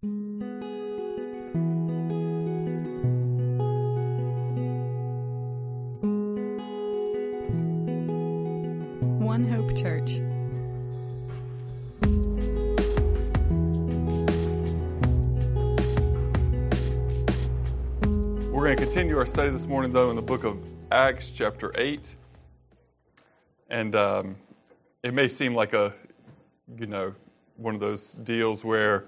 One Hope Church. We're going to continue our study this morning, though, in the book of Acts, chapter 8. And um, it may seem like a, you know, one of those deals where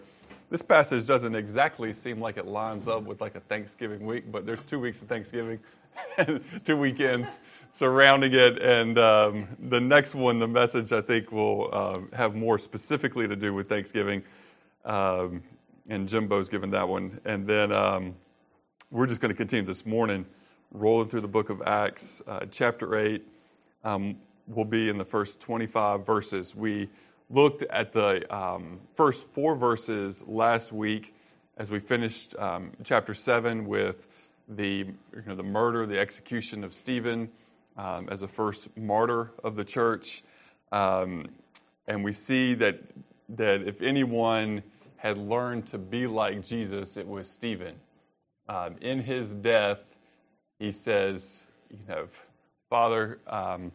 this passage doesn't exactly seem like it lines up with like a Thanksgiving week, but there's two weeks of Thanksgiving and two weekends surrounding it. And um, the next one, the message, I think, will um, have more specifically to do with Thanksgiving. Um, and Jimbo's given that one. And then um, we're just going to continue this morning, rolling through the book of Acts, uh, chapter 8. Um, we'll be in the first 25 verses. We looked at the um, first four verses last week as we finished um, chapter 7 with the, you know, the murder, the execution of Stephen um, as the first martyr of the church. Um, and we see that, that if anyone had learned to be like Jesus, it was Stephen. Um, in his death, he says, you know, Father, um,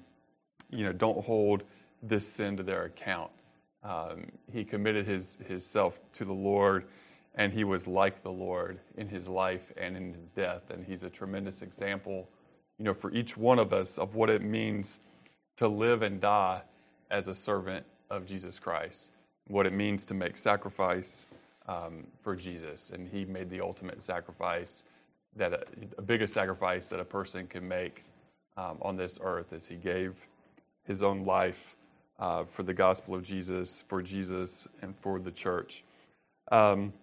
you know, don't hold this sin to their account. Um, he committed his, his self to the Lord, and he was like the Lord in his life and in his death. And he's a tremendous example, you know, for each one of us of what it means to live and die as a servant of Jesus Christ, what it means to make sacrifice um, for Jesus, and He made the ultimate sacrifice that a, a biggest sacrifice that a person can make um, on this earth, as He gave His own life uh, for the gospel of Jesus, for Jesus, and for the church. Um,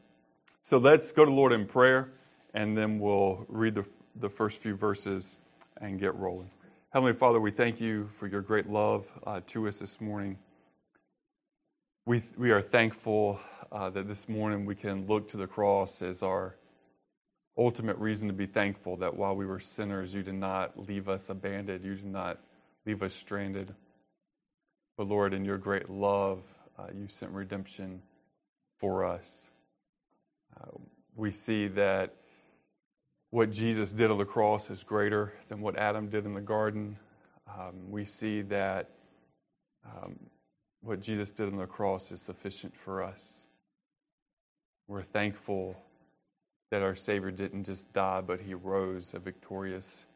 so let's go to the Lord in prayer, and then we'll read the, the first few verses and get rolling. Heavenly Father, we thank you for your great love uh, to us this morning. We, we are thankful uh, that this morning we can look to the cross as our ultimate reason to be thankful that while we were sinners, you did not leave us abandoned, you did not leave us stranded. But Lord, in your great love, uh, you sent redemption for us. Uh, we see that what Jesus did on the cross is greater than what Adam did in the garden. Um, we see that um, what Jesus did on the cross is sufficient for us. We're thankful that our Savior didn't just die, but He rose a victorious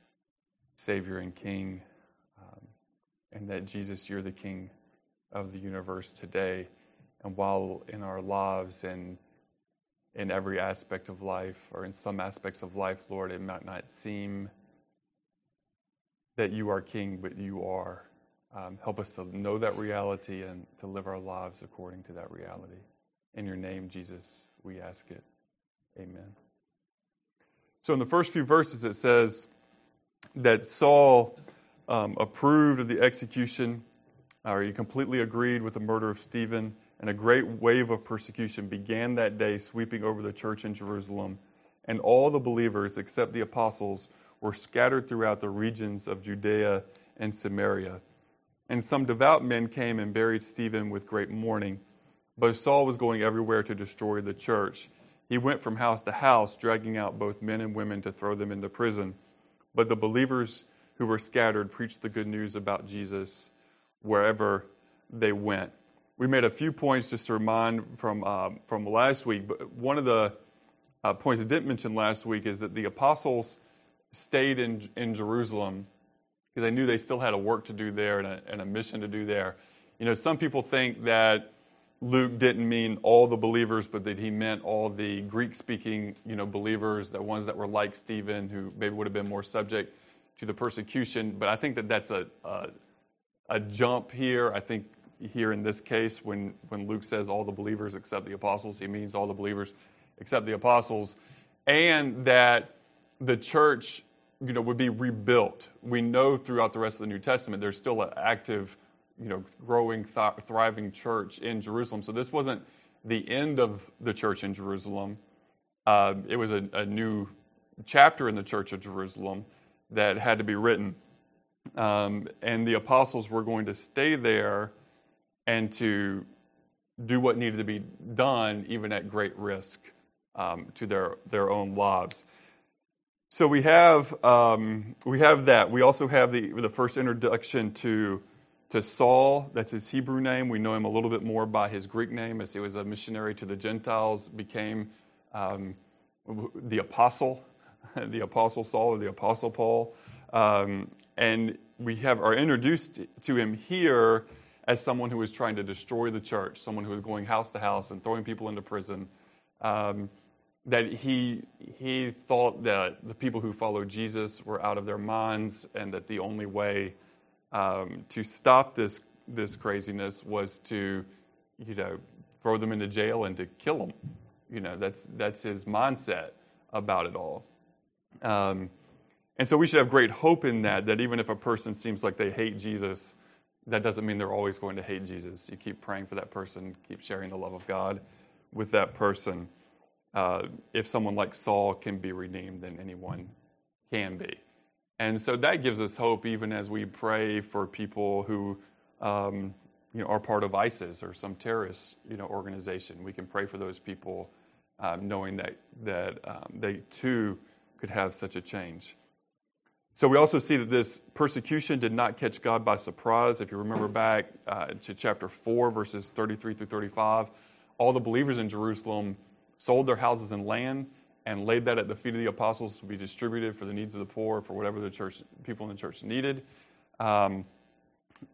Savior and King. And that Jesus, you're the King of the universe today. And while in our lives and in every aspect of life, or in some aspects of life, Lord, it might not seem that you are King, but you are. Um, help us to know that reality and to live our lives according to that reality. In your name, Jesus, we ask it. Amen. So, in the first few verses, it says that Saul um, approved of the execution, or he completely agreed with the murder of Stephen, and a great wave of persecution began that day, sweeping over the church in Jerusalem. And all the believers, except the apostles, were scattered throughout the regions of Judea and Samaria. And some devout men came and buried Stephen with great mourning. But Saul was going everywhere to destroy the church. He went from house to house, dragging out both men and women to throw them into prison. But the believers who were scattered preached the good news about Jesus wherever they went. We made a few points just to remind from, uh, from last week, but one of the uh, points I didn't mention last week is that the apostles stayed in, in Jerusalem because they knew they still had a work to do there and a, and a mission to do there. You know, some people think that Luke didn't mean all the believers, but that he meant all the Greek-speaking, you know, believers, the ones that were like Stephen, who maybe would have been more subject to the persecution. But I think that that's a, a, a jump here. I think here in this case, when, when Luke says all the believers except the apostles, he means all the believers except the apostles, and that the church you know, would be rebuilt. We know throughout the rest of the New Testament there's still an active, you know, growing, th- thriving church in Jerusalem. So this wasn't the end of the church in Jerusalem. Uh, it was a, a, new chapter in the church of Jerusalem that had to be written. Um, and the apostles were going to stay there and to do what needed to be done, even at great risk um, to their, their own lives. So we have, um, we have that. We also have the, the first introduction to, to Saul. That's his Hebrew name. We know him a little bit more by his Greek name as he was a missionary to the Gentiles, became um, the apostle, the apostle Saul or the apostle Paul. Um, and we have, are introduced to him here as someone who was trying to destroy the church, someone who was going house to house and throwing people into prison. Um, that he, he thought that the people who followed Jesus were out of their minds and that the only way um, to stop this, this craziness was to, you know, throw them into jail and to kill them. You know, that's, that's his mindset about it all. Um, and so we should have great hope in that, that even if a person seems like they hate Jesus, that doesn't mean they're always going to hate Jesus. You keep praying for that person, keep sharing the love of God with that person. Uh, if someone like Saul can be redeemed, then anyone can be. And so that gives us hope even as we pray for people who um, you know, are part of ISIS or some terrorist you know, organization. We can pray for those people um, knowing that, that um, they too could have such a change. So we also see that this persecution did not catch God by surprise. If you remember back uh, to chapter 4, verses 33 through 35, all the believers in Jerusalem sold their houses and land and laid that at the feet of the apostles to be distributed for the needs of the poor, for whatever the church people in the church needed. Um,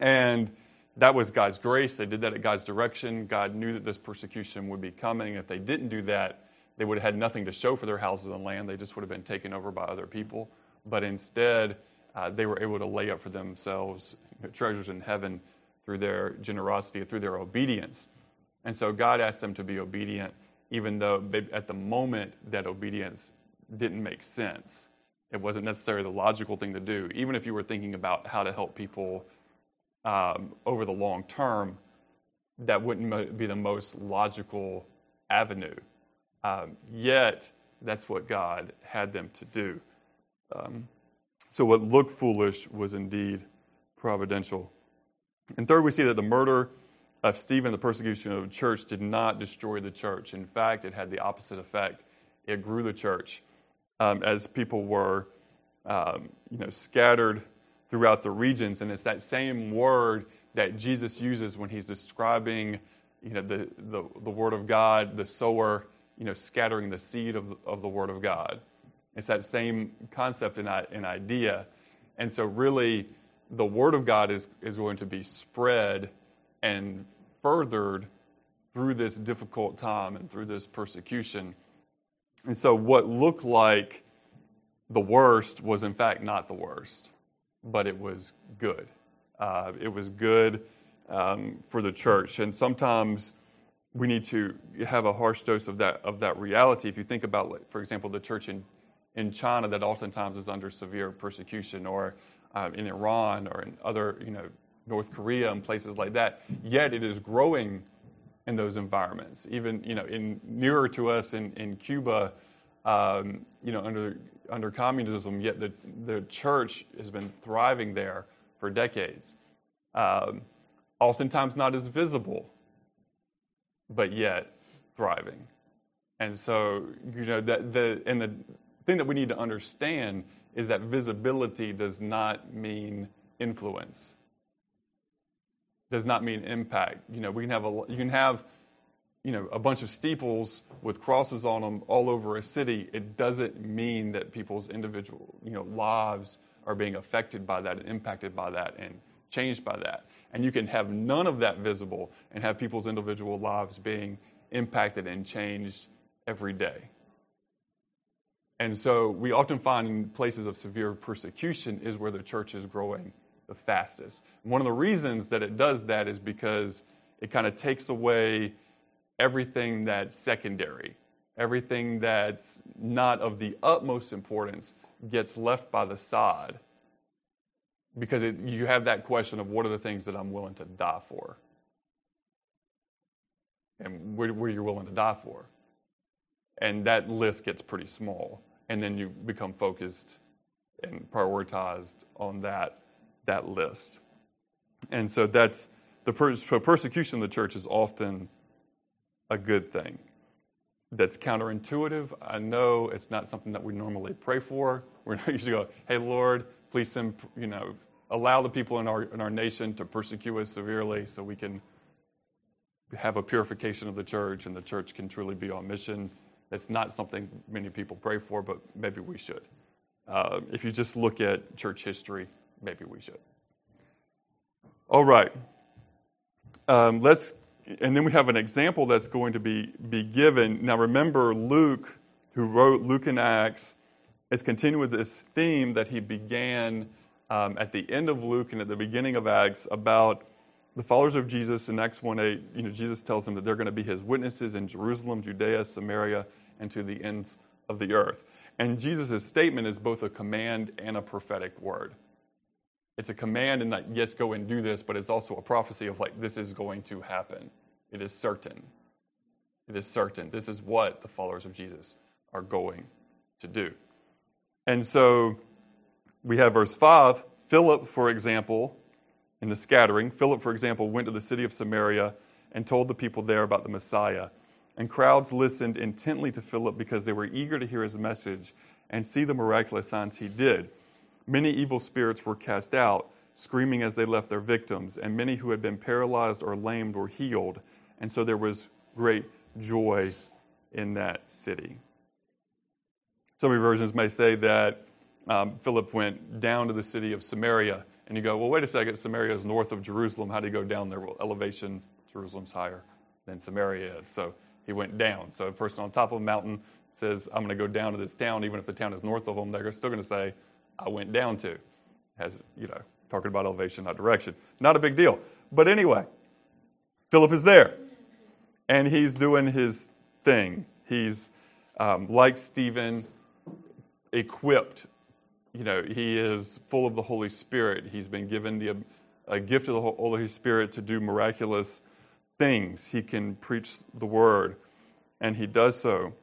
and that was God's grace. They did that at God's direction. God knew that this persecution would be coming. If they didn't do that, they would have had nothing to show for their houses and land. They just would have been taken over by other people but instead uh, they were able to lay up for themselves treasures in heaven through their generosity, through their obedience. And so God asked them to be obedient, even though at the moment that obedience didn't make sense. It wasn't necessarily the logical thing to do. Even if you were thinking about how to help people um, over the long term, that wouldn't be the most logical avenue. Um, yet, that's what God had them to do. Um, so, what looked foolish was indeed providential. And third, we see that the murder of Stephen, the persecution of the church, did not destroy the church. In fact, it had the opposite effect. It grew the church um, as people were, um, you know, scattered throughout the regions. And it's that same word that Jesus uses when he's describing, you know, the, the, the word of God, the sower, you know, scattering the seed of, of the word of God. It's that same concept and, and idea. And so, really, the Word of God is, is going to be spread and furthered through this difficult time and through this persecution. And so, what looked like the worst was, in fact, not the worst, but it was good. Uh, it was good um, for the church. And sometimes we need to have a harsh dose of that, of that reality. If you think about, for example, the church in in China that oftentimes is under severe persecution, or uh, in Iran, or in other, you know, North Korea and places like that. Yet it is growing in those environments. Even, you know, in nearer to us in, in Cuba, um, you know, under under communism, yet the the church has been thriving there for decades. Um, oftentimes not as visible, but yet thriving. And so, you know, that the and the thing that we need to understand is that visibility does not mean influence. Does not mean impact. You know we can have a you can have you know a bunch of steeples with crosses on them all over a city. It doesn't mean that people's individual you know lives are being affected by that and impacted by that and changed by that. And you can have none of that visible and have people's individual lives being impacted and changed every day. And so we often find places of severe persecution is where the church is growing the fastest. And one of the reasons that it does that is because it kind of takes away everything that's secondary, everything that's not of the utmost importance gets left by the side because it, you have that question of what are the things that I'm willing to die for? And where you're willing to die for? And that list gets pretty small and then you become focused and prioritized on that, that list. And so that's the per- persecution of the church is often a good thing. That's counterintuitive. I know it's not something that we normally pray for. We're not usually go, "Hey Lord, please send you know allow the people in our in our nation to persecute us severely, so we can have a purification of the church and the church can truly be on mission." It's not something many people pray for, but maybe we should. Uh, if you just look at church history, maybe we should. All right. Um, let's, and then we have an example that's going to be, be given. Now, remember, Luke, who wrote Luke and Acts, is continuing with this theme that he began um, at the end of Luke and at the beginning of Acts about the followers of Jesus in Acts 1 8. You know, Jesus tells them that they're going to be his witnesses in Jerusalem, Judea, Samaria, and to the ends of the earth. And Jesus' statement is both a command and a prophetic word. It's a command in that, yes, go and do this, but it's also a prophecy of like, this is going to happen. It is certain. It is certain. This is what the followers of Jesus are going to do. And so we have verse 5. Philip, for example, in the scattering, Philip, for example, went to the city of Samaria and told the people there about the Messiah. And crowds listened intently to Philip because they were eager to hear his message and see the miraculous signs he did. Many evil spirits were cast out, screaming as they left their victims, and many who had been paralyzed or lamed were healed. And so there was great joy in that city. Some versions may say that um, Philip went down to the city of Samaria. And you go, well, wait a second, Samaria is north of Jerusalem. How do you go down there? Well, elevation, Jerusalem's higher than Samaria is. So he went down. So a person on top of a mountain says, I'm going to go down to this town, even if the town is north of them, they're still going to say, I went down to. As, you know, talking about elevation, not direction. Not a big deal. But anyway, Philip is there. And he's doing his thing. He's, um, like Stephen, equipped. You know, he is full of the Holy Spirit. He's been given the, a gift of the Holy Spirit to do miraculous things. He can preach the word, and he does so.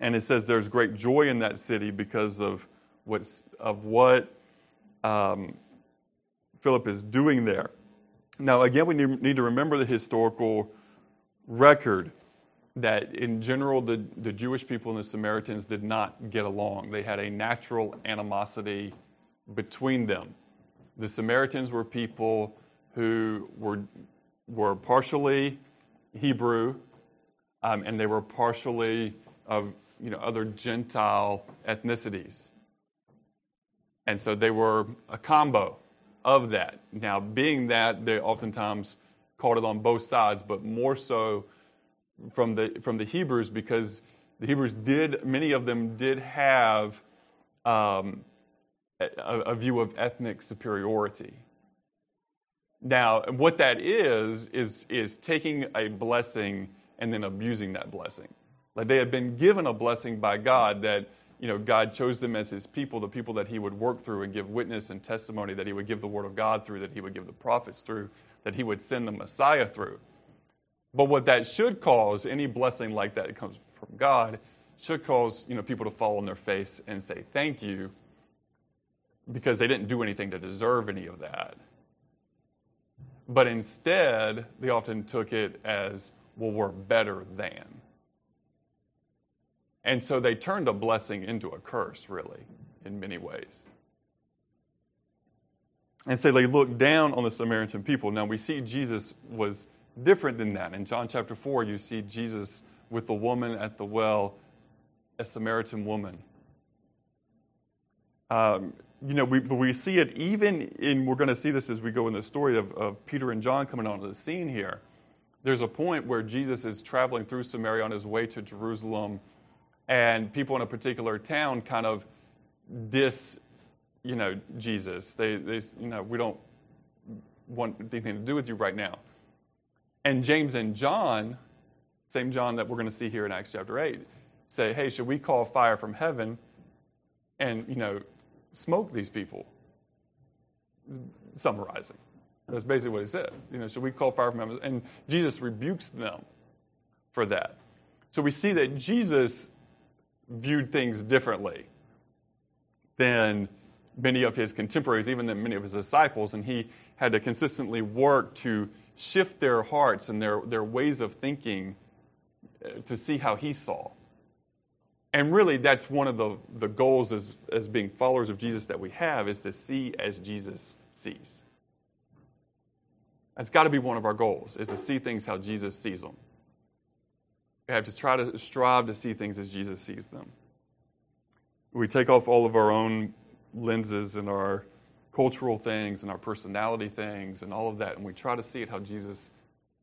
And it says there's great joy in that city because of, what's, of what um, Philip is doing there. Now, again, we need to remember the historical record that in general the, the Jewish people and the Samaritans did not get along. They had a natural animosity between them. The Samaritans were people who were were partially Hebrew, um, and they were partially of you know other Gentile ethnicities, and so they were a combo of that. Now, being that they oftentimes called it on both sides, but more so from the from the Hebrews because the Hebrews did many of them did have um, a, a view of ethnic superiority now, what that is, is, is taking a blessing and then abusing that blessing. Like they had been given a blessing by God that, you know, God chose them as his people, the people that he would work through and give witness and testimony, that he would give the word of God through, that he would give the prophets through, that he would send the Messiah through. But what that should cause, any blessing like that that comes from God, should cause, you know, people to fall on their face and say thank you because they didn't do anything to deserve any of that. But instead, they often took it as, well, we're better than. And so they turned a blessing into a curse, really, in many ways. And so they looked down on the Samaritan people. Now we see Jesus was different than that. In John chapter 4, you see Jesus with the woman at the well, a Samaritan woman. Um, you know, we, we see it even in, we're going to see this as we go in the story of, of Peter and John coming onto the scene here. There's a point where Jesus is traveling through Samaria on his way to Jerusalem, and people in a particular town kind of dis, you know, Jesus. They, they you know, we don't want anything to do with you right now. And James and John, same John that we're going to see here in Acts chapter 8, say, hey, should we call fire from heaven and, you know, smoke these people. Summarizing. That's basically what he said. You know, should we call fire from heaven? And Jesus rebukes them for that. So we see that Jesus viewed things differently than many of his contemporaries, even than many of his disciples, and he had to consistently work to shift their hearts and their, their ways of thinking uh, to see how he saw. And really, that's one of the, the goals as, as being followers of Jesus that we have is to see as Jesus sees. That's got to be one of our goals, is to see things how Jesus sees them. We have to try to strive to see things as Jesus sees them. We take off all of our own lenses and our cultural things and our personality things and all of that, and we try to see it how Jesus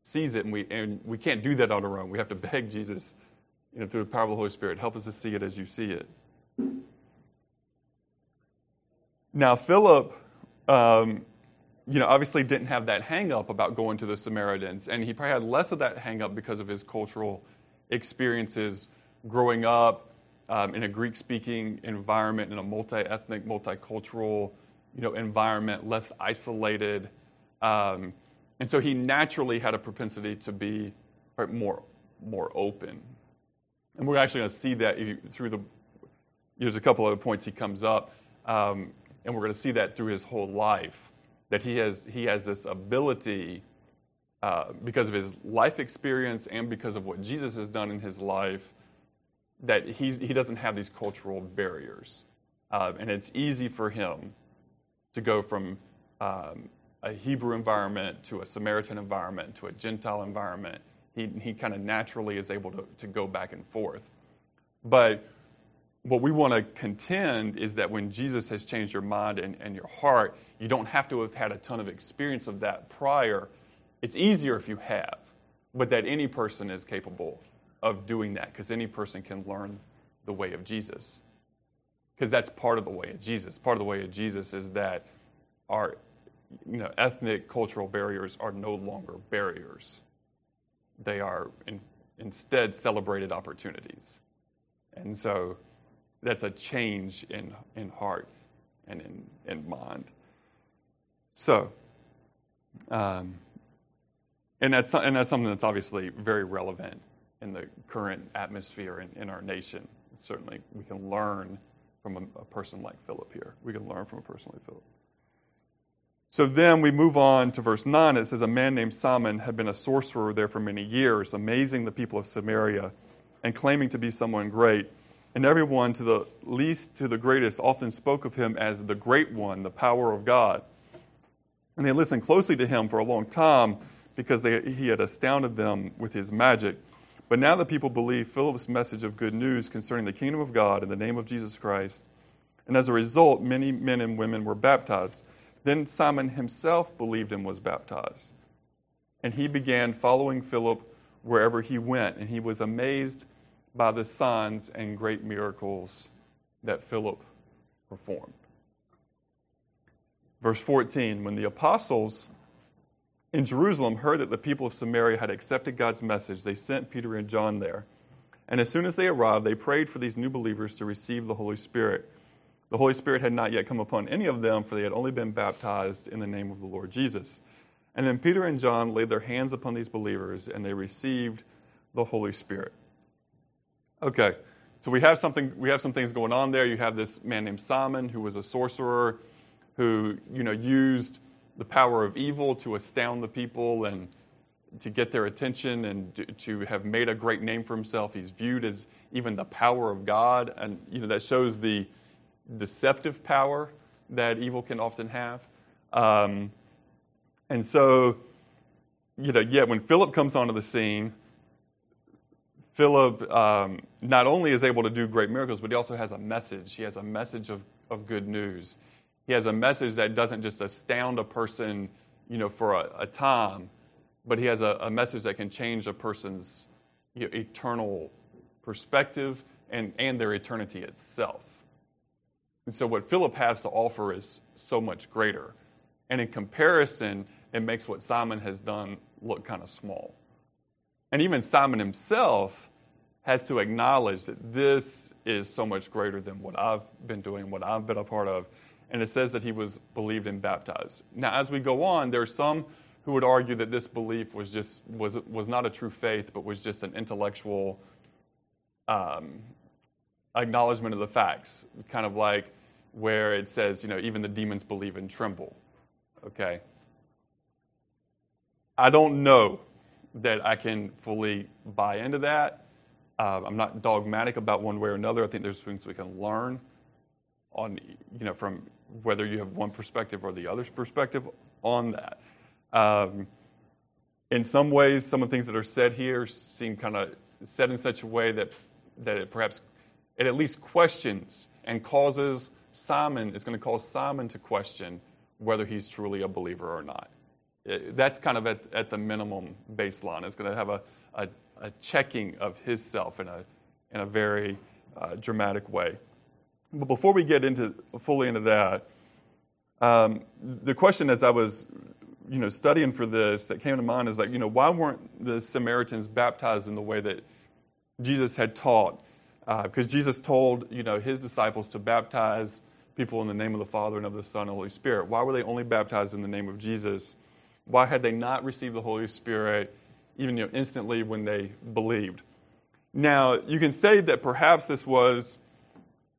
sees it, and we, and we can't do that on our own. We have to beg Jesus, you know, through the power of the Holy Spirit, help us to see it as you see it. Now, Philip, um, you know, obviously didn't have that hang up about going to the Samaritans, and he probably had less of that hang up because of his cultural experiences growing up um, in a Greek speaking environment, in a multi ethnic, multicultural you know, environment, less isolated. Um, and so he naturally had a propensity to be more, more open. And we're actually going to see that through the, there's a couple other points he comes up, um, and we're going to see that through his whole life, that he has, he has this ability, uh, because of his life experience and because of what Jesus has done in his life, that he's, he doesn't have these cultural barriers. Uh, and it's easy for him to go from um, a Hebrew environment to a Samaritan environment to a Gentile environment. He, he kind of naturally is able to, to go back and forth. But what we want to contend is that when Jesus has changed your mind and, and your heart, you don't have to have had a ton of experience of that prior. It's easier if you have, but that any person is capable of doing that because any person can learn the way of Jesus because that's part of the way of Jesus. Part of the way of Jesus is that our you know, ethnic cultural barriers are no longer barriers. They are in, instead celebrated opportunities. And so that's a change in, in heart and in, in mind. So, um, and, that's, and that's something that's obviously very relevant in the current atmosphere in, in our nation. Certainly, we can learn from a, a person like Philip here. We can learn from a person like Philip. So then we move on to verse 9. It says, A man named Simon had been a sorcerer there for many years, amazing the people of Samaria and claiming to be someone great. And everyone, to the least to the greatest, often spoke of him as the great one, the power of God. And they listened closely to him for a long time because they, he had astounded them with his magic. But now the people believed Philip's message of good news concerning the kingdom of God in the name of Jesus Christ. And as a result, many men and women were baptized. Then Simon himself believed and was baptized. And he began following Philip wherever he went, and he was amazed by the signs and great miracles that Philip performed. Verse 14 When the apostles in Jerusalem heard that the people of Samaria had accepted God's message, they sent Peter and John there. And as soon as they arrived, they prayed for these new believers to receive the Holy Spirit. The Holy Spirit had not yet come upon any of them, for they had only been baptized in the name of the Lord Jesus. And then Peter and John laid their hands upon these believers, and they received the Holy Spirit. Okay, so we have something. We have some things going on there. You have this man named Simon, who was a sorcerer, who you know used the power of evil to astound the people and to get their attention and to have made a great name for himself. He's viewed as even the power of God, and you know that shows the deceptive power that evil can often have. Um, and so, you know, yeah, when Philip comes onto the scene, Philip um, not only is able to do great miracles, but he also has a message. He has a message of, of good news. He has a message that doesn't just astound a person, you know, for a, a time, but he has a, a, message that can change a person's you know, eternal perspective and, and their eternity itself. And so, what Philip has to offer is so much greater. And in comparison, it makes what Simon has done look kind of small. And even Simon himself has to acknowledge that this is so much greater than what I've been doing, what I've been a part of and it says that he was believed and baptized. Now, as we go on, there are some who would argue that this belief was just was was not a true faith, but was just an intellectual um, acknowledgement of the facts, kind of like where it says, you know, even the demons believe and tremble. Okay. I don't know that I can fully buy into that. Uh, I'm not dogmatic about one way or another. I think there's things we can learn on, you know, from whether you have one perspective or the other's perspective on that. Um, in some ways, some of the things that are said here seem kind of said in such a way that, that it perhaps it at least questions and causes Simon, is going to cause Simon to question whether he's truly a believer or not. It, that's kind of at, at the minimum baseline. It's going to have a, a, a checking of his self in a, in a very uh, dramatic way. But before we get into fully into that, um, the question as I was you know, studying for this that came to mind is like, you know, why weren't the Samaritans baptized in the way that Jesus had taught? Because uh, Jesus told, you know, his disciples to baptize people in the name of the Father and of the Son and Holy Spirit. Why were they only baptized in the name of Jesus? Why had they not received the Holy Spirit even you know, instantly when they believed? Now, you can say that perhaps this was,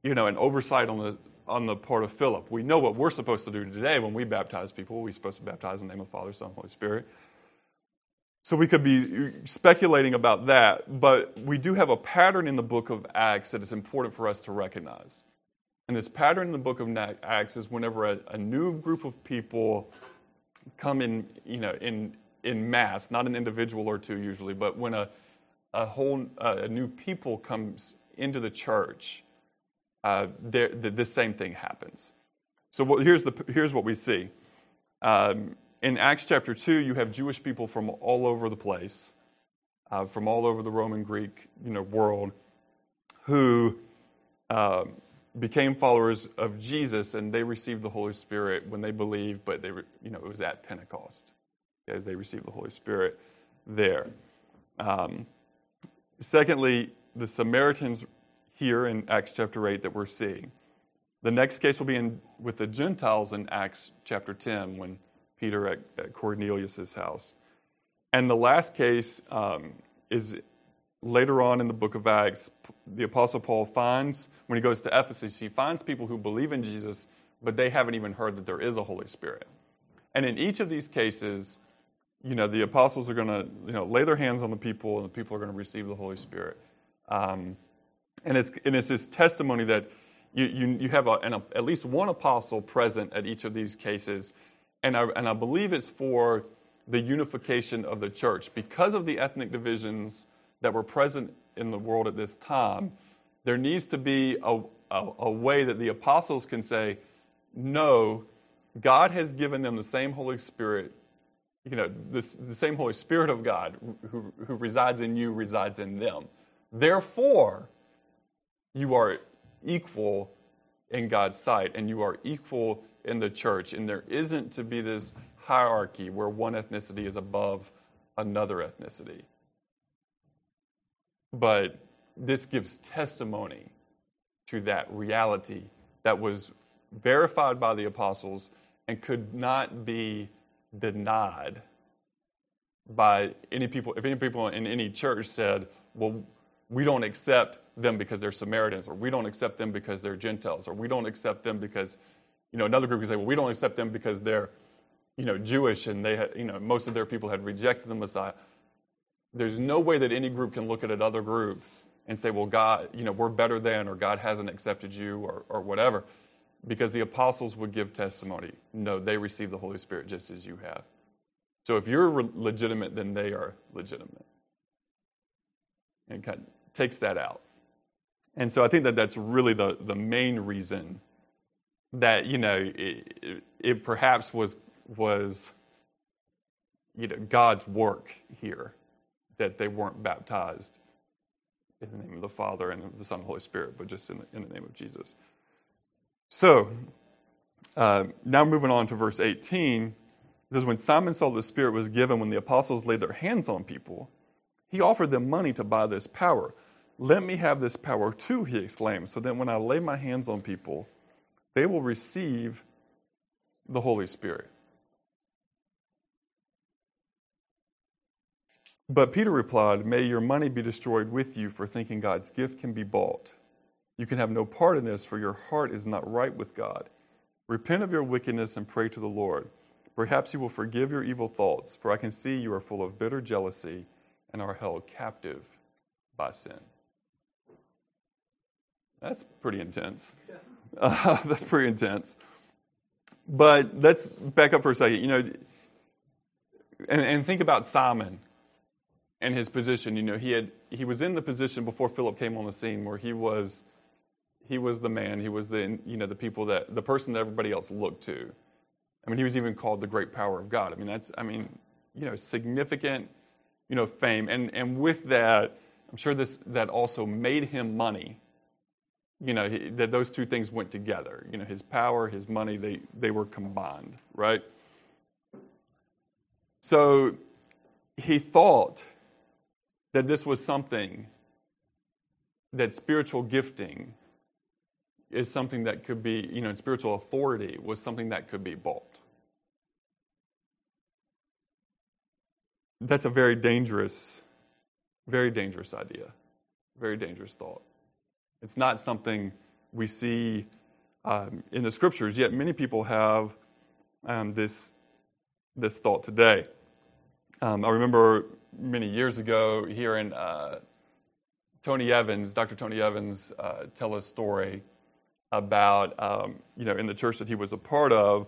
you know, an oversight on the on the part of Philip. We know what we're supposed to do today when we baptize people. We're supposed to baptize in the name of Father, Son, Holy Spirit. So we could be speculating about that, but we do have a pattern in the book of Acts that is important for us to recognize. And this pattern in the book of Acts is whenever a, a new group of people come in, you know, in, in mass, not an individual or two usually, but when a, a whole a new people comes into the church, uh, there, the, same thing happens. So what, here's, the, here's what we see. Um, in Acts chapter 2, you have Jewish people from all over the place, uh, from all over the Roman Greek you know, world, who uh, became followers of Jesus, and they received the Holy Spirit when they believed, but they, you know, it was at Pentecost. Okay, they received the Holy Spirit there. Um, secondly, the Samaritans here in Acts chapter 8 that we're seeing. The next case will be in, with the Gentiles in Acts chapter 10 when Peter at, at Cornelius' house. And the last case um, is later on in the book of Acts. The Apostle Paul finds, when he goes to Ephesus, he finds people who believe in Jesus, but they haven't even heard that there is a Holy Spirit. And in each of these cases, you know, the apostles are going to, you know, lay their hands on the people, and the people are going to receive the Holy Spirit. Um, and it's, and it's this testimony that you, you, you have a, an, a, at least one apostle present at each of these cases. And I, and I believe it's for the unification of the church. Because of the ethnic divisions that were present in the world at this time, there needs to be a, a, a way that the apostles can say, no, God has given them the same Holy Spirit, you know, this, the same Holy Spirit of God who, who resides in you resides in them. Therefore, you are equal in God's sight and you are equal in the church. And there isn't to be this hierarchy where one ethnicity is above another ethnicity. But this gives testimony to that reality that was verified by the apostles and could not be denied by any people. If any people in any church said, well, we don't accept them because they're Samaritans, or we don't accept them because they're Gentiles, or we don't accept them because, you know, another group can say, well, we don't accept them because they're, you know, Jewish and they had, you know, most of their people had rejected the Messiah. There's no way that any group can look at another group and say, well, God, you know, we're better than, or God hasn't accepted you, or, or whatever, because the apostles would give testimony. No, they received the Holy Spirit just as you have. So if you're legitimate, then they are legitimate. And kind of takes that out. And so I think that that's really the, the main reason that, you know, it, it, it perhaps was, was, you know, God's work here, that they weren't baptized in the name of the Father and of the Son and the Holy Spirit, but just in the, in the name of Jesus. So, uh, now moving on to verse 18, it says, When Simon saw the Spirit was given when the apostles laid their hands on people, he offered them money to buy this power. Let me have this power too, he exclaimed, so that when I lay my hands on people, they will receive the Holy Spirit. But Peter replied, May your money be destroyed with you for thinking God's gift can be bought. You can have no part in this, for your heart is not right with God. Repent of your wickedness and pray to the Lord. Perhaps he will forgive your evil thoughts, for I can see you are full of bitter jealousy and are held captive by sin. That's pretty intense. Uh, that's pretty intense. But let's back up for a second. You know, and, and think about Simon and his position. You know, he had he was in the position before Philip came on the scene where he was he was the man. He was the you know the people that the person that everybody else looked to. I mean, he was even called the great power of God. I mean, that's I mean, you know, significant, you know, fame. And and with that, I'm sure this that also made him money. You know, he, that those two things went together. You know, his power, his money, they they were combined, right? So he thought that this was something that spiritual gifting is something that could be, you know, spiritual authority was something that could be bought. That's a very dangerous, very dangerous idea, very dangerous thought. It's not something we see um, in the scriptures, yet many people have um, this, this thought today. Um, I remember many years ago hearing uh, Tony Evans, Dr. Tony Evans, uh, tell a story about, um, you know, in the church that he was a part of,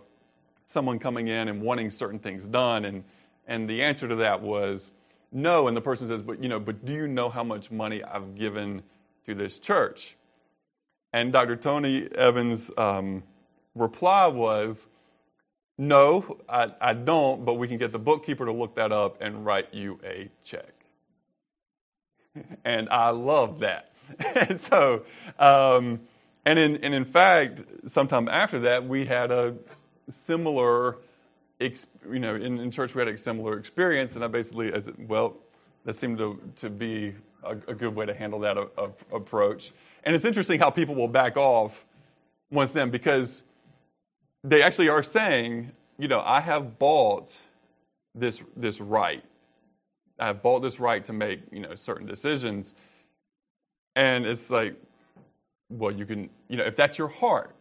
someone coming in and wanting certain things done. And, and the answer to that was no. And the person says, but, you know, but do you know how much money I've given to this church? And Dr. Tony Evans' um, reply was, no, I, I don't, but we can get the bookkeeper to look that up and write you a check. and I love that. and so, um, and in, and in fact, sometime after that, we had a similar, you know, in, in church we had a similar experience, and I basically, as well, that seemed to, to be a, a good way to handle that a, a, approach. And it's interesting how people will back off once then because they actually are saying, you know, I have bought this this right. I have bought this right to make, you know, certain decisions. And it's like, well, you can, you know, if that's your heart.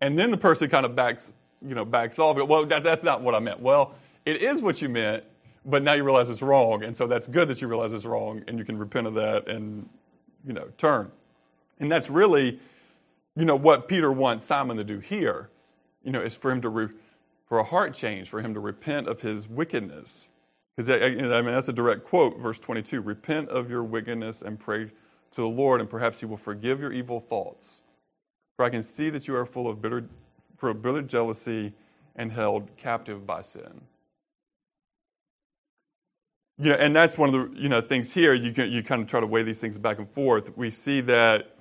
And then the person kind of backs, you know, backs off. Well, that, that's not what I meant. Well, it is what you meant, but now you realize it's wrong. And so that's good that you realize it's wrong and you can repent of that and, you know, turn. And that's really, you know, what Peter wants Simon to do here, you know, is for him to, re, for a heart change, for him to repent of his wickedness. Because, I mean, that's a direct quote, verse 22 Repent of your wickedness and pray to the Lord, and perhaps He will forgive your evil thoughts. For I can see that you are full of bitter, full a bitter jealousy and held captive by sin. Yeah, and that's one of the you know things here. You can, you kind of try to weigh these things back and forth. We see that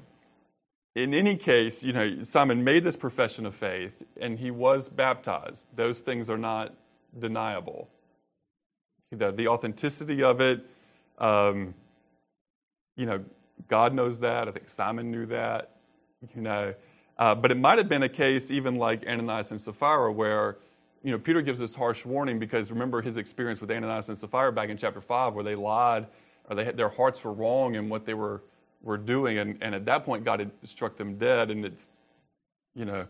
in any case, you know, Simon made this profession of faith and he was baptized. Those things are not deniable. The, the authenticity of it, um, you know, God knows that. I think Simon knew that. You know, uh, but it might have been a case even like Ananias and Sapphira, where you know Peter gives this harsh warning because remember his experience with Ananias and Sapphira back in chapter five, where they lied or they had, their hearts were wrong in what they were were doing, and, and at that point God had struck them dead, and it's you know,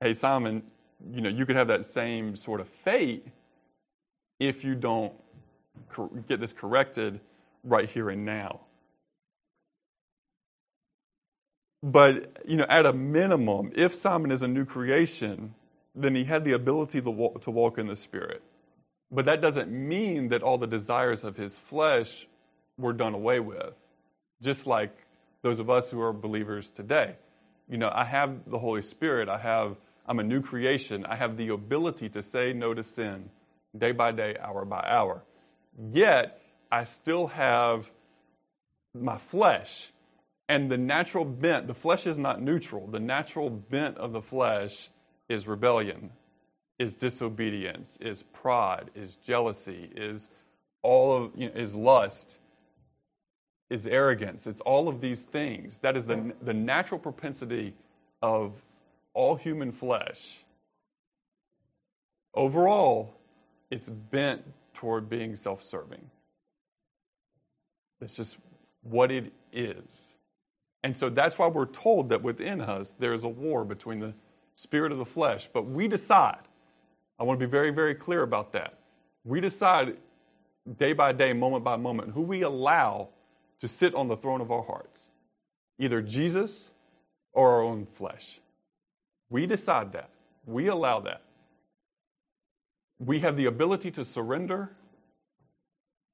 hey Simon, you know you could have that same sort of fate if you don't get this corrected right here and now. But, you know, at a minimum, if Simon is a new creation, then he had the ability to walk, to walk in the Spirit. But that doesn't mean that all the desires of his flesh were done away with, just like those of us who are believers today. You know, I have the Holy Spirit, I have, I'm a new creation, I have the ability to say no to sin day by day, hour by hour. Yet, I still have my flesh and the natural bent, the flesh is not neutral. The natural bent of the flesh is rebellion, is disobedience, is pride, is jealousy, is all of you know, is lust, is arrogance. It's all of these things. That is the, the natural propensity of all human flesh. Overall, it's bent toward being self serving. It's just what it is. And so that's why we're told that within us there is a war between the spirit of the flesh. But we decide. I want to be very, very clear about that. We decide day by day, moment by moment, who we allow to sit on the throne of our hearts. either Jesus or our own flesh. We decide that. We allow that. We have the ability to surrender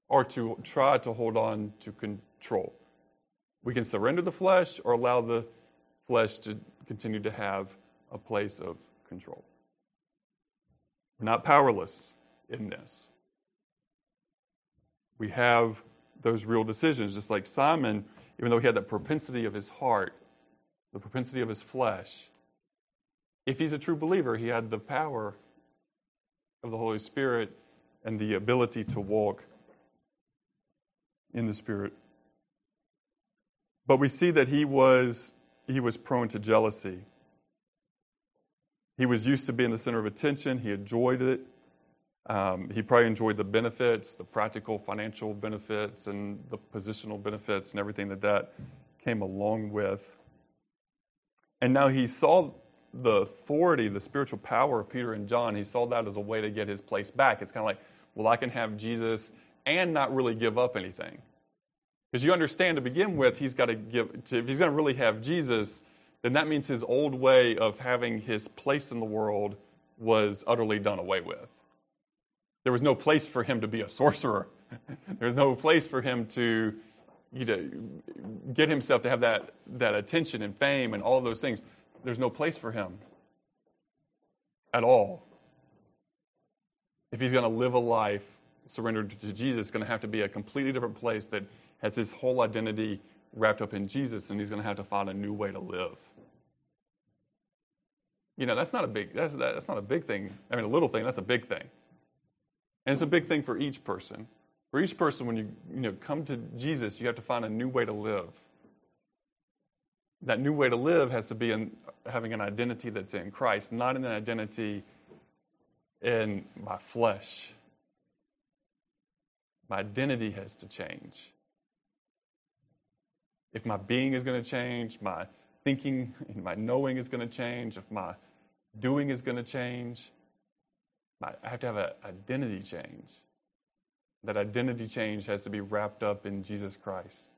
or to try to hold on to control. We can surrender the flesh or allow the flesh to continue to have a place of control. We're not powerless in this. We have those real decisions, just like Simon, even though he had that propensity of his heart, the propensity of his flesh. If he's a true believer, he had the power of the Holy Spirit and the ability to walk in the Spirit. But we see that he was, he was prone to jealousy. He was used to being the center of attention, he enjoyed it. Um, he probably enjoyed the benefits, the practical financial benefits, and the positional benefits, and everything that that came along with. And now he saw the authority, the spiritual power of Peter and John. He saw that as a way to get his place back. It's kind of like, well, I can have Jesus and not really give up anything. Because you understand to begin with, he's got to give, to, if he's going to really have Jesus, then that means his old way of having his place in the world was utterly done away with. There was no place for him to be a sorcerer. there was no place for him to you know, get himself to have that, that attention and fame and all of those things. There's no place for him at all. If he's going to live a life surrendered to Jesus, it's going to have to be a completely different place that has his whole identity wrapped up in Jesus, and he's going to have to find a new way to live. You know, that's not a big that's that's not a big thing. I mean, a little thing. That's a big thing. And it's a big thing for each person. For each person, when you, you know, come to Jesus, you have to find a new way to live. That new way to live has to be in having an identity that's in Christ, not in an identity in my flesh. My identity has to change. If my being is going to change, my thinking and my knowing is going to change, if my doing is going to change, I have to have an identity change. That identity change has to be wrapped up in Jesus Christ.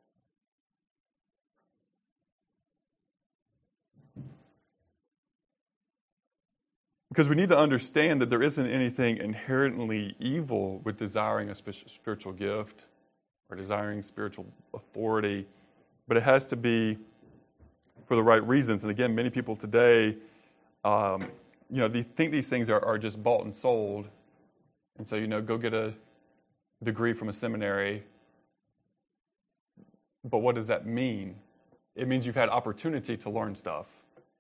Because we need to understand that there isn't anything inherently evil with desiring a spiritual gift or desiring spiritual authority, but it has to be for the right reasons. And again, many people today um, you know, they think these things are, are just bought and sold. And so, you know, go get a degree from a seminary. But what does that mean? It means you've had opportunity to learn stuff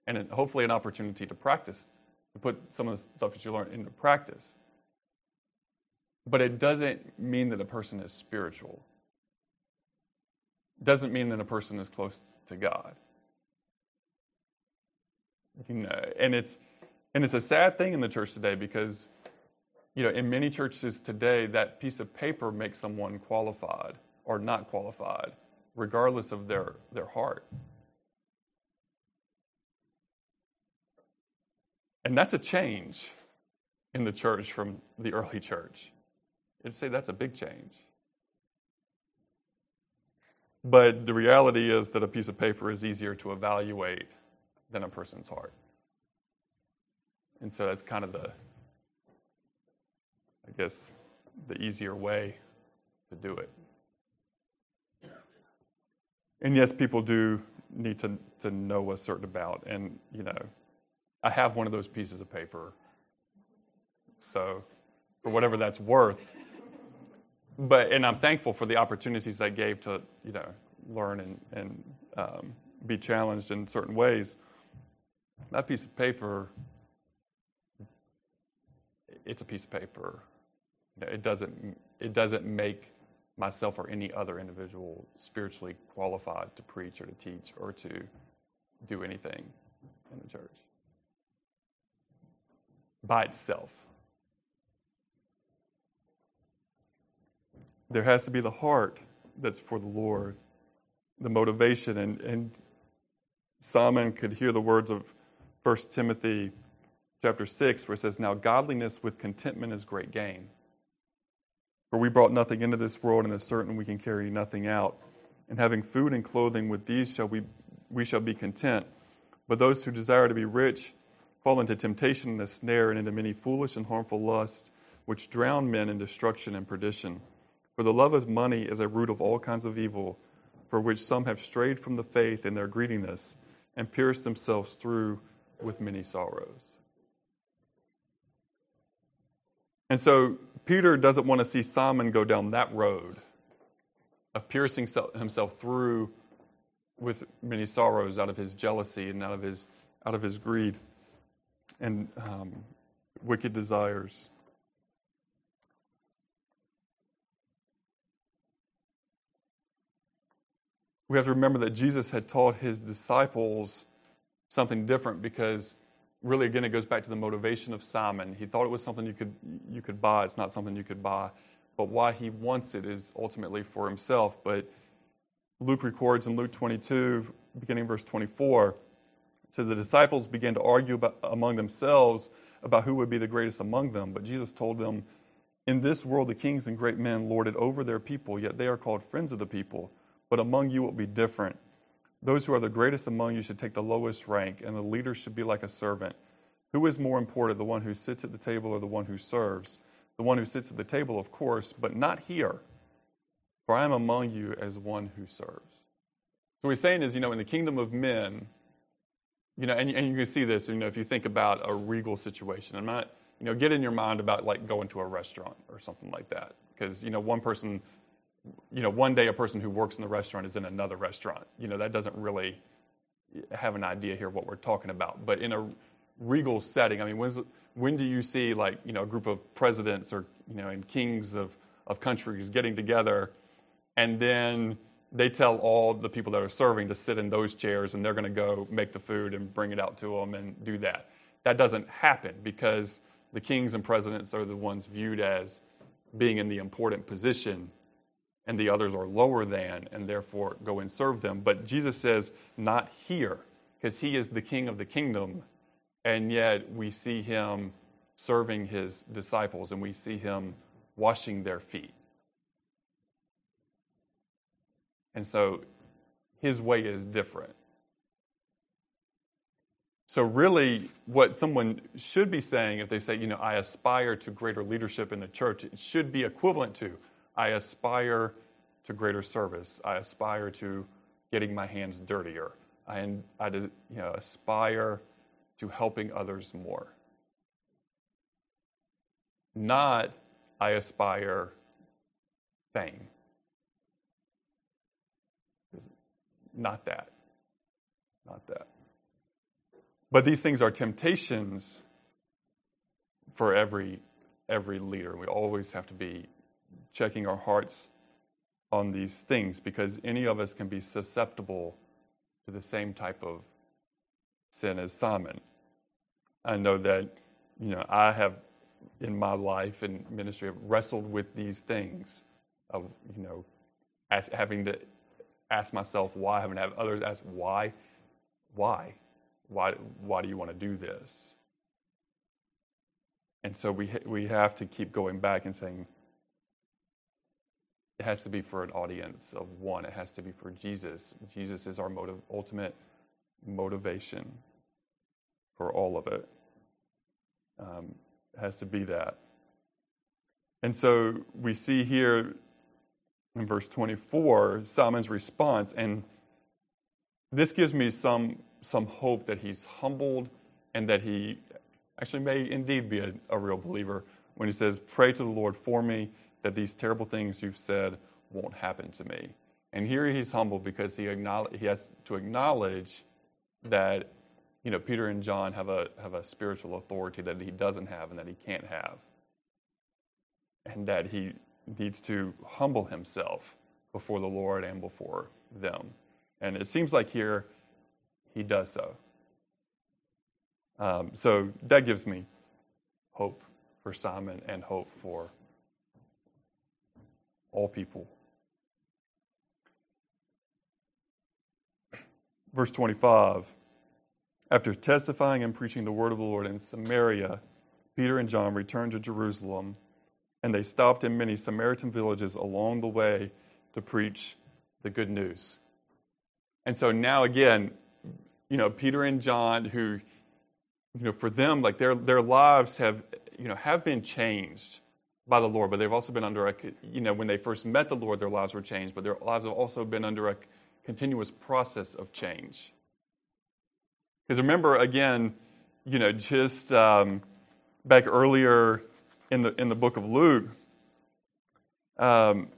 and hopefully an opportunity to practice, to put some of the stuff that you learn into practice. But it doesn't mean that a person is spiritual. Doesn't mean that a person is close to God. You know, and it's and it's a sad thing in the church today because, you know, in many churches today, that piece of paper makes someone qualified or not qualified, regardless of their, their heart. And that's a change in the church from the early church. I'd say that's a big change. But the reality is that a piece of paper is easier to evaluate than a person's heart. And so that's kind of the, I guess, the easier way to do it. And yes, people do need to, to know a certain about. And, you know, I have one of those pieces of paper. So, for whatever that's worth. But, and I'm thankful for the opportunities I gave to, you know, learn and, and um, be challenged in certain ways. That piece of paper it's a piece of paper. It doesn't, it doesn't make myself or any other individual spiritually qualified to preach or to teach or to do anything in the church by itself. There has to be the heart that's for the Lord, the motivation. And, and Simon could hear the words of 1 Timothy chapter 6, where it says, Now godliness with contentment is great gain. For we brought nothing into this world, and is certain we can carry nothing out. And having food and clothing with these shall we we shall be content. But those who desire to be rich fall into temptation and a snare and into many foolish and harmful lusts, which drown men in destruction and perdition. For the love of money is a root of all kinds of evil, for which some have strayed from the faith in their greediness and pierced themselves through with many sorrows. And so Peter doesn't want to see Simon go down that road of piercing himself through with many sorrows out of his jealousy and out of his, out of his greed and um, wicked desires. We have to remember that Jesus had taught his disciples something different because really again it goes back to the motivation of Simon. He thought it was something you could you could buy. It's not something you could buy. But why he wants it is ultimately for himself. But Luke records in Luke 22, beginning verse 24, it says, The disciples began to argue about, among themselves about who would be the greatest among them. But Jesus told them, In this world, the kings and great men lord it over their people, yet they are called friends of the people. But among you will be different. Those who are the greatest among you should take the lowest rank, and the leader should be like a servant. Who is more important, the one who sits at the table or the one who serves? The one who sits at the table, of course, but not here. For I am among you as one who serves. So what he's saying is, you know, in the kingdom of men, you know, and, and you can see this, you know, if you think about a regal situation. I'm not, you know, get in your mind about like going to a restaurant or something like that. Because, you know, one person, you know, one day a person who works in the restaurant is in another restaurant. You know, that doesn't really have an idea here of what we're talking about. But in a regal setting, I mean, when's, when do you see like, you know, a group of presidents or, you know, and kings of, of countries getting together and then they tell all the people that are serving to sit in those chairs and they're going to go make the food and bring it out to them and do that. That doesn't happen because the kings and presidents are the ones viewed as being in the important position and the others are lower than and therefore go and serve them. But Jesus says, not here, because he is the king of the kingdom. And yet we see him serving his disciples and we see him washing their feet. And so his way is different. So, really, what someone should be saying if they say, you know, I aspire to greater leadership in the church, it should be equivalent to, I aspire to greater service. I aspire to getting my hands dirtier. I, I you know, aspire to helping others more. Not, I aspire fame. Not that. Not that. But these things are temptations for every every leader. We always have to be checking our hearts on these things because any of us can be susceptible to the same type of sin as Simon. I know that you know I have in my life and ministry have wrestled with these things of you know as having to ask myself why. I haven't had others ask why. Why? Why, why do you want to do this? And so we, we have to keep going back and saying, it has to be for an audience of one. It has to be for Jesus. Jesus is our motive, ultimate motivation for all of it. Um, it has to be that. And so we see here in verse 24, Simon's response. And this gives me some, some hope that he's humbled and that he actually may indeed be a, a real believer when he says, Pray to the Lord for me that these terrible things you've said won't happen to me. And here he's humble because he, he has to acknowledge that you know, Peter and John have a, have a spiritual authority that he doesn't have and that he can't have. And that he needs to humble himself before the Lord and before them. And it seems like here he does so. Um, so that gives me hope for Simon and hope for all people. Verse 25 After testifying and preaching the word of the Lord in Samaria, Peter and John returned to Jerusalem and they stopped in many Samaritan villages along the way to preach the good news. And so now, again, you know, Peter and John, who, you know, for them, like their, their lives have, you know, have been changed by the Lord, but they've also been under a, you know, when they first met the Lord, their lives were changed, but their lives have also been under a continuous process of change. Because remember, again, you know, just um, back earlier in the, in the book of Luke, um,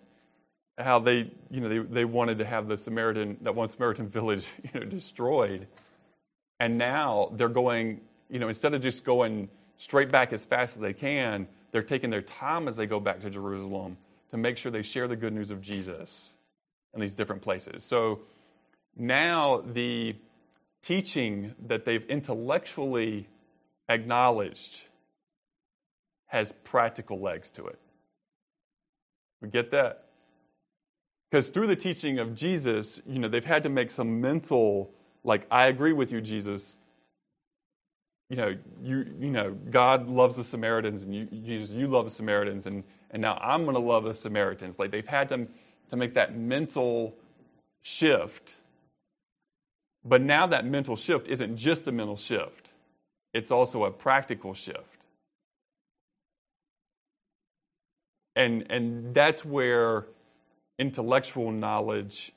how they, you know, they, they wanted to have the Samaritan, that one Samaritan village, you know, destroyed. And now they're going, you know, instead of just going straight back as fast as they can, they're taking their time as they go back to Jerusalem to make sure they share the good news of Jesus in these different places. So now the teaching that they've intellectually acknowledged has practical legs to it. We get that? Because through the teaching of Jesus, you know, they've had to make some mental, like, I agree with you, Jesus. You know, you, you know, God loves the Samaritans, and you, Jesus, you love the Samaritans, and, and now I'm going to love the Samaritans. Like, they've had to, to make that mental shift. But now that mental shift isn't just a mental shift, it's also a practical shift. And, and that's where intellectual knowledge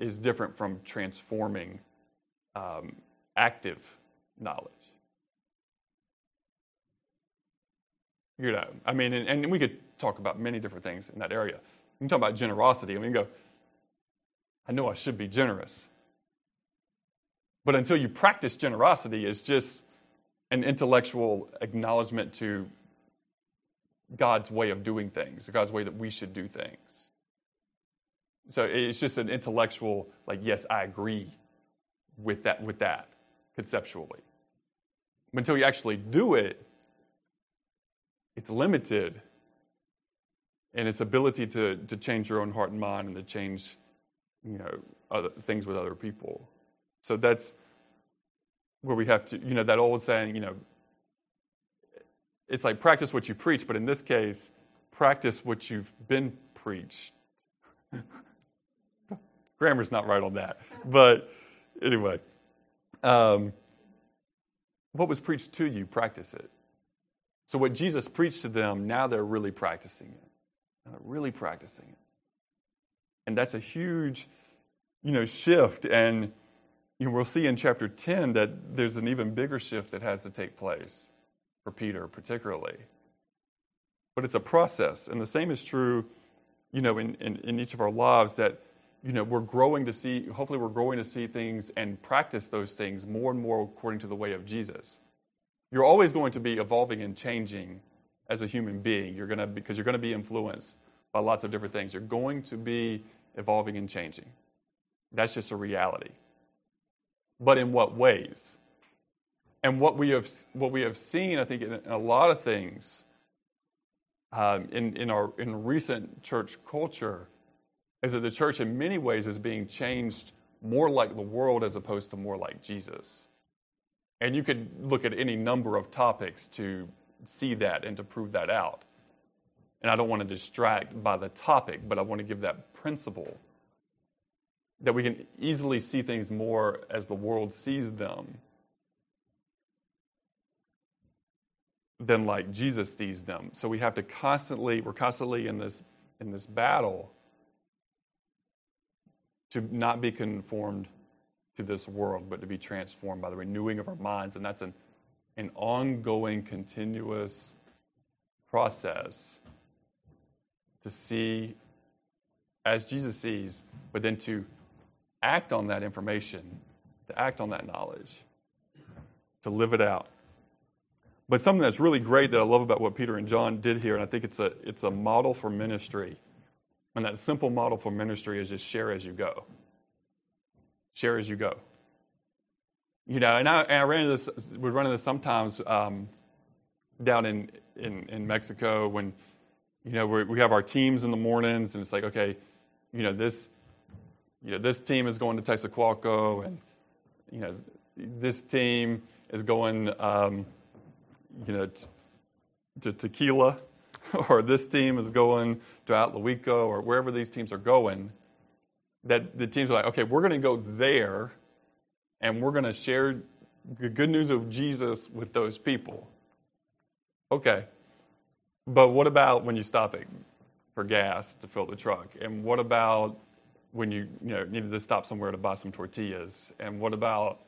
is different from transforming um, active knowledge. You know, I mean, and, and, we could talk about many different things in that area. You can talk about generosity. I mean, go, I know I should be generous. But until you practice generosity, it's just an intellectual acknowledgement to God's way of doing things, God's way that we should do things. So it's just an intellectual, like, yes, I agree with that, with that conceptually. Until you actually do it, it's limited in its ability to, to change your own heart and mind and to change, you know, other things with other people. So that's where we have to, you know, that old saying, you know, it's like practice what you preach, but in this case, practice what you've been preached. Grammar's not right on that. But anyway, um, what was preached to you, practice it. So, what Jesus preached to them, now they're really practicing it. They're really practicing it. And that's a huge, you know, shift. And you know, we'll see in chapter 10 that there's an even bigger shift that has to take place for Peter, particularly. But it's a process. And the same is true, you know, in, in, in each of our lives that you know, we're growing to see, hopefully, we're growing to see things and practice those things more and more according to the way of Jesus. You're always going to be evolving and changing as a human being. You're going to, because you're going to be influenced by lots of different things. You're going to be evolving and changing. That's just a reality. But in what ways? And what we have, what we have seen, I think, in a lot of things um, in, in, our, in recent church culture is that the church, in many ways, is being changed more like the world as opposed to more like Jesus. And you could look at any number of topics to see that and to prove that out. And I don't want to distract by the topic, but I want to give that principle that we can easily see things more as the world sees them than like Jesus sees them. So we have to constantly, we're constantly in this in this battle to not be conformed to this world, but to be transformed by the renewing of our minds. And that's an, an ongoing, continuous process to see as Jesus sees, but then to act on that information, to act on that knowledge, to live it out. But something that's really great that I love about what Peter and John did here, and I think it's a, it's a model for ministry, and that simple model for ministry is just share as you go. Share as you go. You know, and I, and I ran into this, we run into this sometimes um, down in, in, in Mexico when, you know, we have our teams in the mornings, and it's like, okay, you know, this, you know, this team is going to Texacualco, and, you know, this team is going, um, you know, t- to Tequila, or this team is going to Atlahuico or wherever these teams are going, that the teams are like, okay, we're going to go there and we're going to share the good news of Jesus with those people. Okay. But what about when you stop it for gas to fill the truck? And what about when you, you know, needed to stop somewhere to buy some tortillas? And what about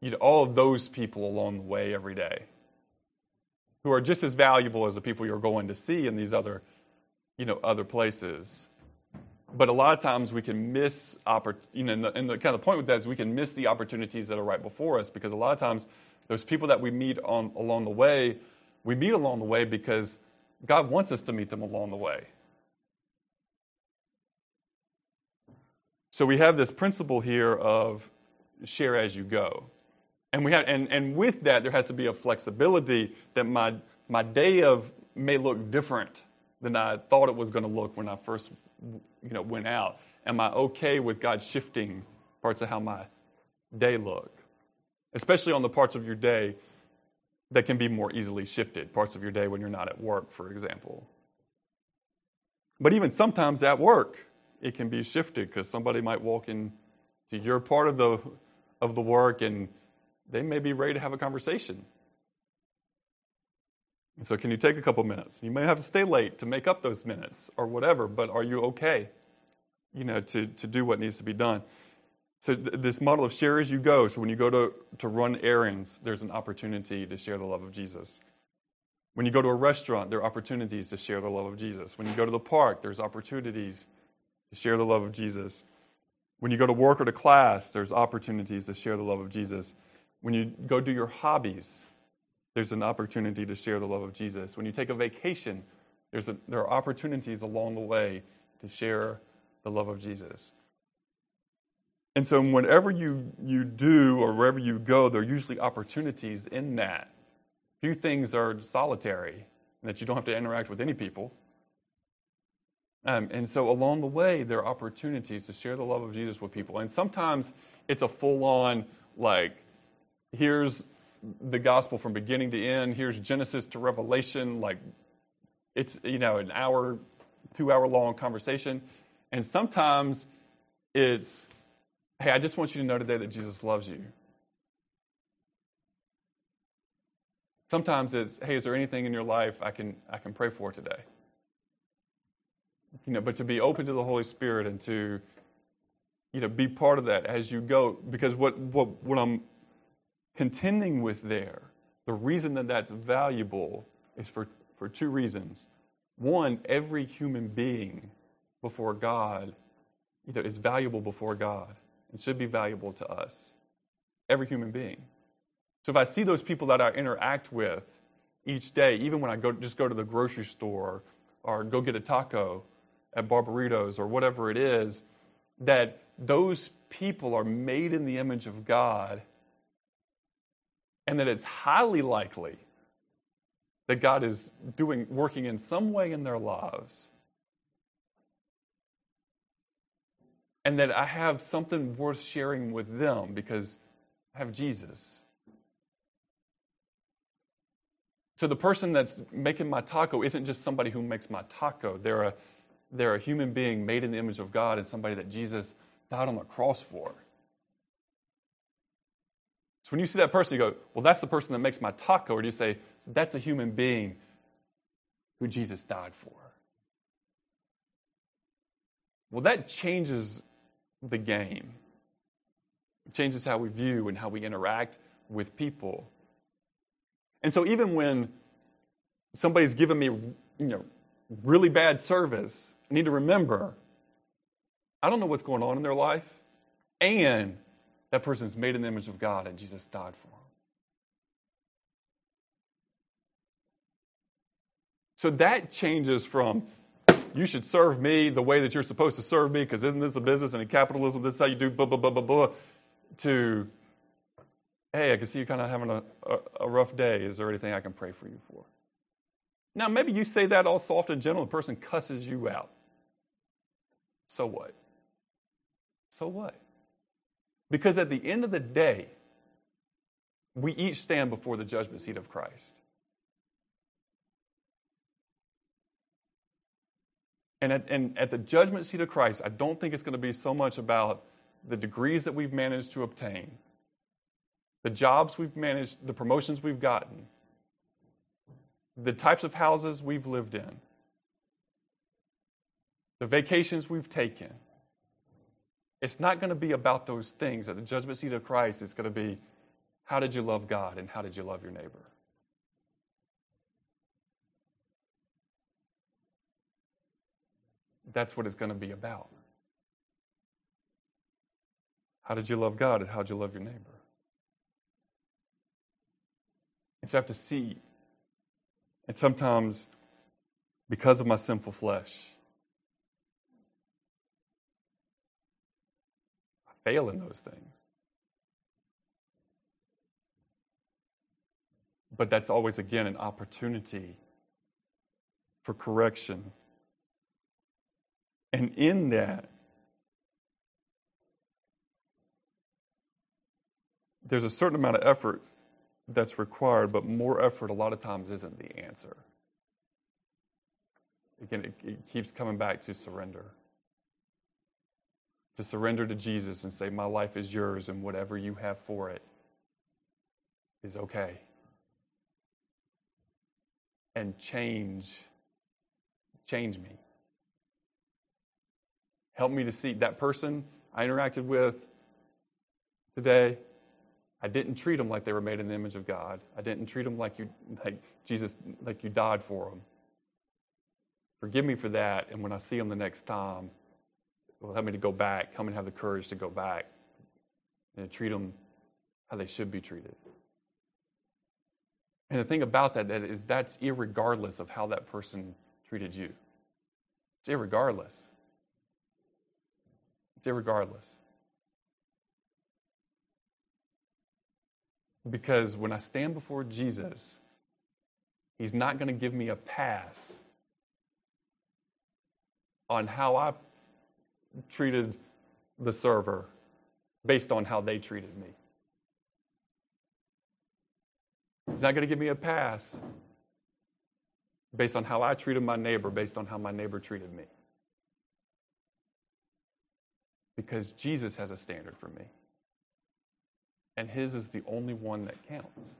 you know, all of those people along the way every day who are just as valuable as the people you're going to see in these other, you know, other places? But a lot of times we can miss, oppor- you know, and the, and the kind of point with that is we can miss the opportunities that are right before us because a lot of times those people that we meet on, along the way, we meet along the way because God wants us to meet them along the way. So we have this principle here of share as you go. And, we have, and, and with that, there has to be a flexibility that my, my day of may look different than I thought it was going to look when I first you know, went out? Am I okay with God shifting parts of how my day look? Especially on the parts of your day that can be more easily shifted, parts of your day when you're not at work, for example. But even sometimes at work, it can be shifted because somebody might walk into your part of the, of the work and they may be ready to have a conversation. And so, can you take a couple minutes? You may have to stay late to make up those minutes or whatever, but are you okay? You know, to, to do what needs to be done. So, th- this model of share as you go. So, when you go to, to run errands, there's an opportunity to share the love of Jesus. When you go to a restaurant, there are opportunities to share the love of Jesus. When you go to the park, there's opportunities to share the love of Jesus. When you go to work or to class, there's opportunities to share the love of Jesus. When you go do your hobbies, there's an opportunity to share the love of Jesus. When you take a vacation, there's a, there are opportunities along the way to share the love of Jesus. And so, whenever you, you do or wherever you go, there are usually opportunities in that. Few things are solitary, and that you don't have to interact with any people. Um, and so, along the way, there are opportunities to share the love of Jesus with people. And sometimes it's a full on, like, here's the gospel from beginning to end. Here's Genesis to Revelation. Like it's, you know, an hour, two hour long conversation. And sometimes it's, hey, I just want you to know today that Jesus loves you. Sometimes it's, hey, is there anything in your life I can, I can pray for today? You know, but to be open to the Holy Spirit and to, you know, be part of that as you go. Because what, what, what I'm contending with there, the reason that that's valuable is for, for two reasons. One, every human being before God you know, is valuable before God and should be valuable to us. Every human being. So if I see those people that I interact with each day, even when I go just go to the grocery store or go get a taco at Barberitos or whatever it is, that those people are made in the image of God and that it's highly likely that God is doing working in some way in their lives. And that I have something worth sharing with them because I have Jesus. So the person that's making my taco isn't just somebody who makes my taco. They're a, they're a human being made in the image of God and somebody that Jesus died on the cross for. When you see that person, you go, well, that's the person that makes my taco, or do you say, that's a human being who Jesus died for? Well, that changes the game. It changes how we view and how we interact with people. And so even when somebody's given me, you know, really bad service, I need to remember I don't know what's going on in their life, and that person is made in the image of God and Jesus died for them. So that changes from you should serve me the way that you're supposed to serve me because isn't this a business and in capitalism? This is how you do blah blah blah blah blah to hey I can see you kind of having a, a, a rough day. Is there anything I can pray for you for? Now maybe you say that all soft and gentle the person cusses you out. So what? So what because at the end of the day, we each stand before the judgment seat of Christ. And at, and at the judgment seat of Christ, I don't think it's going to be so much about the degrees that we've managed to obtain the jobs we've managed, the promotions we've gotten, the types of houses we've lived in, the vacations we've taken. It's not going to be about those things. At the judgment seat of Christ, it's going to be how did you love God and how did you love your neighbor? That's what it's going to be about. How did you love God and how did you love your neighbor? And so I have to see. And sometimes, because of my sinful flesh, I fail in those things. But that's always, again, an opportunity for correction. And in that, there's a certain amount of effort that's required, but more effort a lot of times isn't the answer. Again, it, it, keeps coming back to surrender. To surrender to Jesus and say, My life is yours, and whatever you have for it is okay. And change, change me. Help me to see that person I interacted with today I didn't treat them like they were made in the image of God. I didn't treat them like you, like Jesus, like you died for them. Forgive me for that. And when I see them the next time, will help me to go back. Help me to have the courage to go back and treat them how they should be treated. And the thing about that, that is that's irregardless of how that person treated you. It's irregardless. It's irregardless. Because when I stand before Jesus, He's not going to give me a pass on how I treated the server based on how they treated me. He's not going to give me a pass based on how I treated my neighbor, based on how my neighbor treated me. Because Jesus has a standard for me. And His is the only one that counts.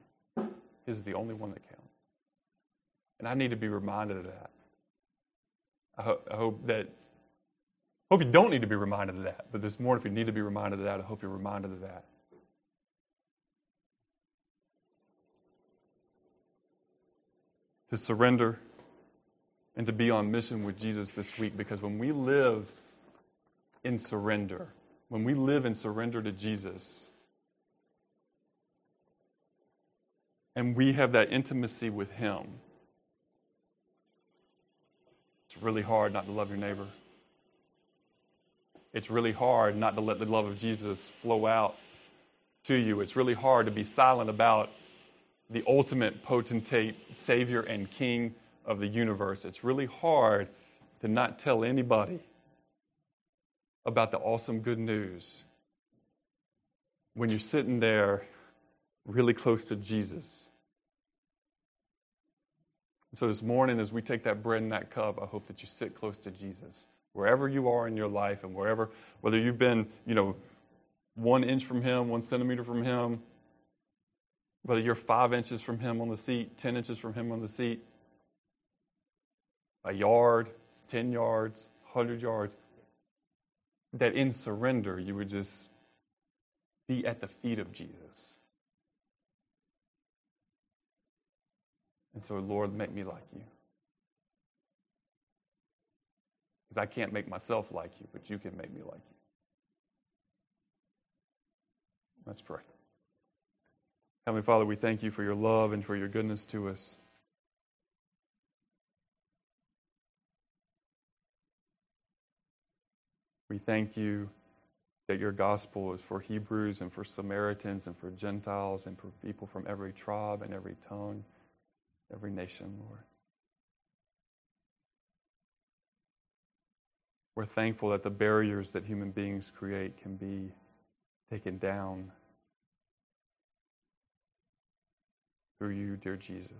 His is the only one that counts. And I need to be reminded of that. I, ho- I hope that, hope you don't need to be reminded of that, but this morning, if you need to be reminded of that, I hope you're reminded of that. To surrender and to be on mission with Jesus this week because when we live in surrender, when we live in surrender to Jesus, and we have that intimacy with Him, it's really hard not to love your neighbor. It's really hard not to let the love of Jesus flow out to you. It's really hard to be silent about the ultimate potentate, Savior, and King of the universe. It's really hard to not tell anybody about the awesome good news when you're sitting there really close to Jesus. So this morning, as we take that bread and that cup, I hope that you sit close to Jesus. Wherever you are in your life and wherever, whether you've been, you know, one inch from him, one centimeter from him, whether you're five inches from him on the seat, 10 inches from him on the seat, a yard, 10 yards, 100 yards, that in surrender you would just be at the feet of Jesus. And so, Lord, make me like you. Because I can't make myself like you, but you can make me like you. Let's pray. Heavenly Father, we thank you for your love and for your goodness to us. We thank you that your gospel is for Hebrews and for Samaritans and for Gentiles and for people from every tribe and every tongue every nation, Lord. We're thankful that the barriers that human beings create can be taken down through you, dear Jesus.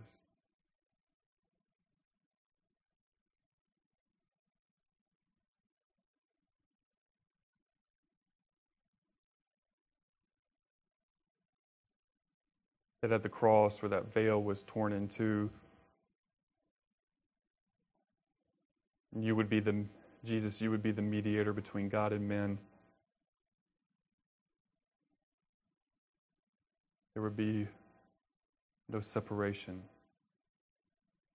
That at the cross, where that veil was torn in two, you would be the Jesus, you would be the mediator between God and men. There would be no separation.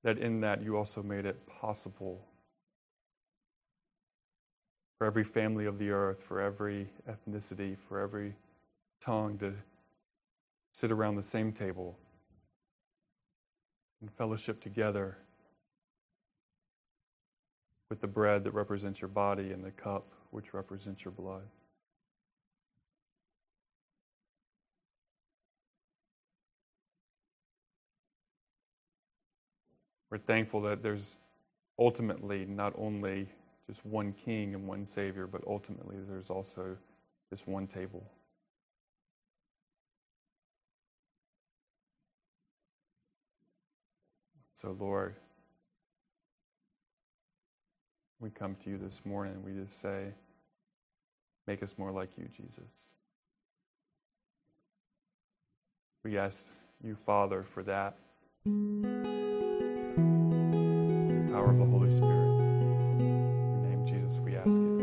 That in that you also made it possible for every family of the earth, for every ethnicity, for every tongue to sit around the same table and fellowship together with the bread that represents your body and the cup which represents your blood. We're thankful that there's ultimately not only just one king and one savior, but ultimately there's also this one table. So, Lord, we come to you this morning and we just say, Make us more like you, Jesus. We ask you, Father, for that. The power of the Holy Spirit. In your name, Jesus, we ask it.